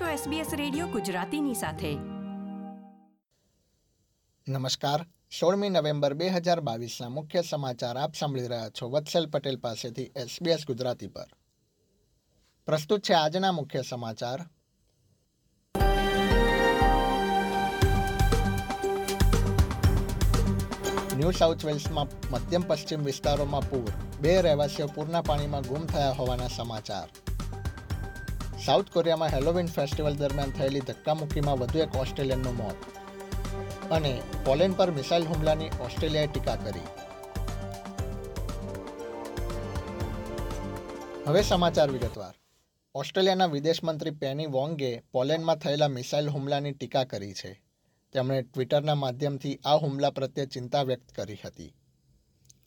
છો SBS radio ગુજરાતીની સાથે. નમસ્કાર. સોળમી નવેમ્બર બે હજાર મુખ્ય સમાચાર આપ સાંભળી રહ્યા છો વત્સલ પટેલ પાસેથી એસબીએસ ગુજરાતી પર. પ્રસ્તુત છે આજના મુખ્ય સમાચાર. ન્યૂ સાઉથ વેલ્સમાં મધ્યમ પશ્ચિમ વિસ્તારોમાં પૂર. બે રહેવાસીઓ પૂરના પાણીમાં ગુમ થયા હોવાના સમાચાર. સાઉથ કોરિયામાં હેલોવિન ફેસ્ટિવલ દરમિયાન થયેલી ધક્કામુક્કીમાં વધુ એક ઓસ્ટ્રેલિયનનું મોત. અને પોલેન્ડ પર મિસાઇલ હુમલાની ઓસ્ટ્રેલિયાએ ટીકા કરી. હવે સમાચાર વિગતવાર. ઓસ્ટ્રેલિયાના વિદેશ મંત્રી પેની વોંગે પોલેન્ડમાં થયેલા મિસાઇલ હુમલાની ટીકા કરી છે. તેમણે ટ્વિટરના માધ્યમથી આ હુમલા પ્રત્યે ચિંતા વ્યક્ત કરી હતી.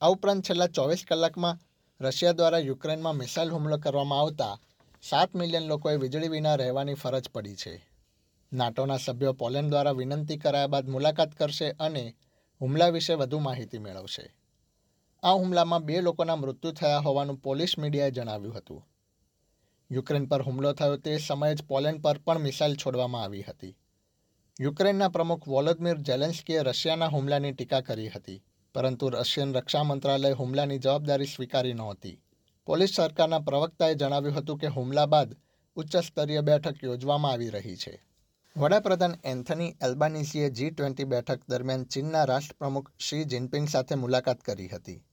આ ઉપરાંત છેલ્લા ચોવીસ કલાકમાં રશિયા દ્વારા યુક્રેનમાં મિસાઇલ હુમલો કરવામાં આવતા સાત મિલિયન લોકોએ વીજળી વિના રહેવાની ફરજ પડી છે. નાટોના સભ્યો પોલેન્ડ દ્વારા વિનંતી કરાયા બાદ મુલાકાત કરશે અને હુમલા વિશે વધુ માહિતી મેળવશે. આ હુમલામાં બે લોકોના મૃત્યુ થયા હોવાનું પોલીસ મીડિયાએ જણાવ્યું હતું. યુક્રેન પર હુમલો થયો તે સમયે જ પોલેન્ડ પર પણ મિસાઇલ છોડવામાં આવી હતી. યુક્રેનના પ્રમુખ વોલોદમીર જેલેન્સ્કીએ રશિયાના હુમલાની ટીકા કરી હતી, પરંતુ રશિયન રક્ષા મંત્રાલય હુમલાની જવાબદારી સ્વીકારી નહોતી. પોલીસ સરકારના પ્રવક્તાએ જણાવ્યું હતું કે હુમલા બાદ ઉચ્ચ સ્તરીય બેઠક યોજવામાં આવી રહી છે. વડાપ્રધાન એન્થની એલ્બાનીઝીએ જી ટ્વેન્ટી બેઠક દરમિયાન ચીનના રાષ્ટ્રપ્રમુખ શી જિનપિંગ સાથે મુલાકાત કરી હતી.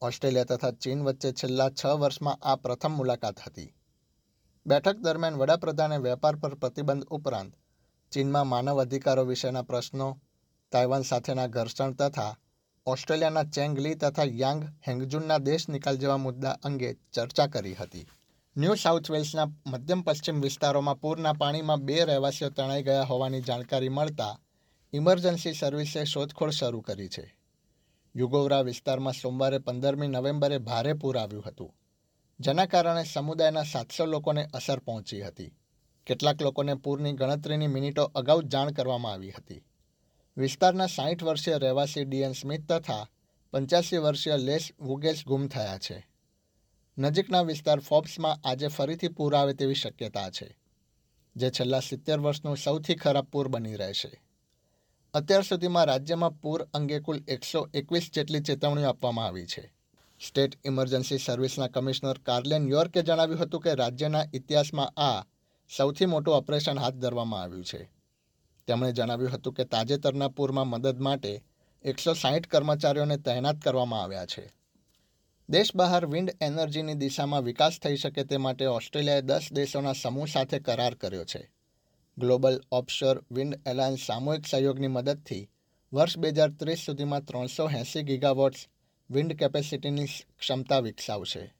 ઓસ્ટ્રેલિયા તથા ચીન વચ્ચે છેલ્લા છ વર્ષમાં આ પ્રથમ મુલાકાત હતી. બેઠક દરમિયાન વડાપ્રધાને વેપાર પર પ્રતિબંધ ઉપરાંત ચીનમાં માનવ અધિકારો વિશેના પ્રશ્નો, તાઇવાન સાથેના ઘર્ષણ તથા ઓસ્ટ્રેલિયાના ચેંગ લી તથા યાંગ હેંગજુનના દેશ નિકાલ જેવા મુદ્દા અંગે ચર્ચા કરી હતી. ન્યૂ સાઉથ વેલ્સના મધ્યમ પશ્ચિમ વિસ્તારોમાં પૂરના પાણીમાં બે રહેવાસીઓ તણાઈ ગયા હોવાની જાણકારી મળતા ઇમરજન્સી સર્વિસે શોધખોળ શરૂ કરી છે. યુગોવરા વિસ્તારમાં સોમવારે પંદરમી નવેમ્બરે ભારે પૂર આવ્યું હતું. જેના કારણે સમુદાયના સાતસો લોકોને અસર પહોંચી હતી. કેટલાક લોકોને પૂરની ગણતરીની મિનિટો અગાઉ જાણ કરવામાં આવી હતી. વિસ્તારના સાઠ વર્ષીય રહેવાસી ડીએન સ્મિથ તથા પંચ્યાસી વર્ષીય લેસ વુગેસ ગુમ થયા છે. નજીકના વિસ્તાર ફોર્બ્સમાં આજે ફરીથી પૂર આવે તેવી શક્યતા છે, જે છેલ્લા સિત્તેર વર્ષનું સૌથી ખરાબ પૂર બની રહેશે અત્યાર સુધીમાં રાજ્યમાં પૂર અંગે કુલ એકસો એકવીસ જેટલી ચેતવણીઓ આપવામાં આવી છે. સ્ટેટ ઇમરજન્સી સર્વિસના કમિશનર કાર્લેન યોર્કે જણાવ્યું હતું કે રાજ્યના ઇતિહાસમાં આ સૌથી મોટું ઓપરેશન હાથ ધરવામાં આવ્યું છે. તેમણે જણાવ્યું હતું કે તાજેતરના પૂરમાં મદદ માટે એકસો સાહીઠ કર્મચારીઓને તૈનાત કરવામાં આવ્યા છે. દેશ બહાર વિન્ડ એનર્જીની દિશામાં વિકાસ થઈ શકે તે માટે ઓસ્ટ્રેલિયાએ દસ દેશોના સમૂહ સાથે કરાર કર્યો છે. ગ્લોબલ ઓફશોર વિન્ડ એલાયન્સ સામૂહિક સહયોગની મદદથી વર્ષ બે હજાર ત્રીસ સુધીમાં ત્રણસો એંસી ગીગાવોટ્સ વિન્ડ કેપેસિટીની ક્ષમતા વિકસાવશે.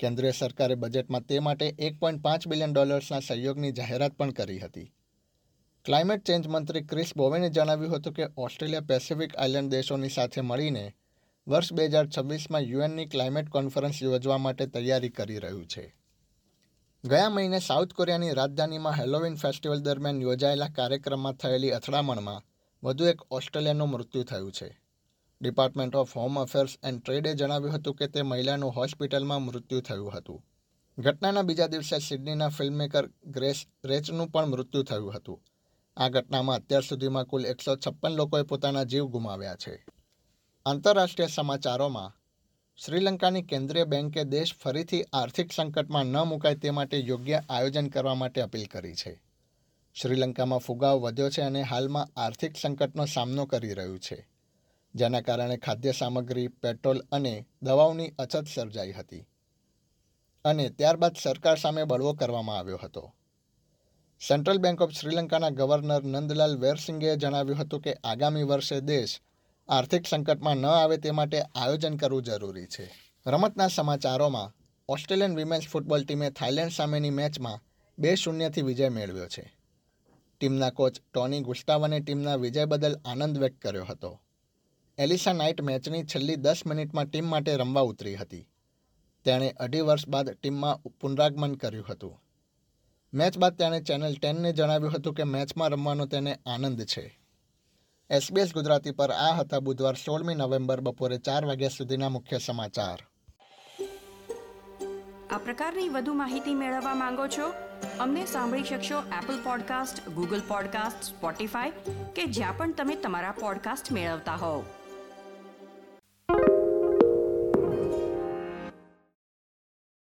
કેન્દ્રીય સરકારે બજેટમાં તે માટે એક પોઈન્ટ પાંચ બિલિયન ડોલર્સના સહયોગની જાહેરાત પણ કરી હતી. ક્લાઇમેટ ચેન્જ મંત્રી ક્રિસ બોવેને જણાવ્યું હતું કે ઓસ્ટ્રેલિયા પેસિફિક આઇલેન્ડ દેશોની સાથે મળીને વર્ષ બે હજાર છવ્વીસમાં યુએનની ક્લાઇમેટ કોન્ફરન્સ યોજવા માટે તૈયારી કરી રહ્યું છે. ગયા મહિને સાઉથ કોરિયાની રાજધાનીમાં હેલોવિન ફેસ્ટિવલ દરમિયાન યોજાયેલા કાર્યક્રમમાં થયેલી અથડામણમાં વધુ એક ઓસ્ટ્રેલિયાનું મૃત્યુ થયું છે. Department of Home Affairs and ટ્રેડે જણાવ્યું હતું કે તે મહિલાનું હોસ્પિટલમાં મૃત્યુ થયું હતું. ઘટનાના બીજા દિવસે સિડનીના ફિલ્મમેકર ગ્રેસ રેચનું પણ મૃત્યુ થયું હતું. આ ઘટનામાં અત્યાર સુધીમાં કુલ એકસો છપ્પન લોકોએ પોતાના જીવ ગુમાવ્યા છે. આંતરરાષ્ટ્રીય સમાચારોમાં, શ્રીલંકાની કેન્દ્રીય બેન્કે દેશ ફરીથી આર્થિક સંકટમાં ન મુકાય તે માટે યોગ્ય આયોજન કરવા માટે અપીલ કરી છે. શ્રીલંકામાં ફુગાવ વધ્યો છે અને હાલમાં આર્થિક સંકટનો સામનો કરી રહ્યું છે. જેના કારણે ખાદ્ય સામગ્રી, પેટ્રોલ અને દવાઓની અછત સર્જાઈ હતી. અને ત્યારબાદ સરકાર સામે બળવો કરવામાં આવ્યો હતો. સેન્ટ્રલ બેંક ઓફ શ્રીલંકાના ગવર્નર નંદલાલ વેરસિંગે જણાવ્યું હતું કે આગામી વર્ષે દેશ આર્થિક સંકટમાં ન આવે તે માટે આયોજન કરવું જરૂરી છે. રમતના સમાચારોમાં ઓસ્ટ્રેલિયન વિમેન્સ ફૂટબોલ ટીમે થાઇલેન્ડ સામેની મેચમાં બે શૂન્યથી વિજય મેળવ્યો છે. ટીમના કોચ ટોની ગુસ્ટાવને ટીમના વિજય બદલ આનંદ વ્યક્ત કર્યો હતો. એલિસા નાઇટ મેચની છેલ્લી દસ મિનિટમાં ટીમ માટે રમવા ઉતરી હતી. તેણે અઢી વર્ષ બાદ ટીમમાં પુનરાગમન કર્યું હતું. મેચ બાદ તેણે ચેનલ ટેનને જણાવ્યું હતું કે મેચમાં રમવાનો તેને આનંદ છે. એસબીએસ ગુજરાતી પર આ હતા બુધવાર સોળમી નવેમ્બર બપોરે ચાર વાગ્યા સુધીના મુખ્ય સમાચાર. આ પ્રકારની વધુ માહિતી મેળવવા માંગો છો? અમને સાંભળી શકશો Apple podcast Google podcast Spotify કે જ્યાં પણ તમે તમારા પોડકાસ્ટ મેળવતા હોવ.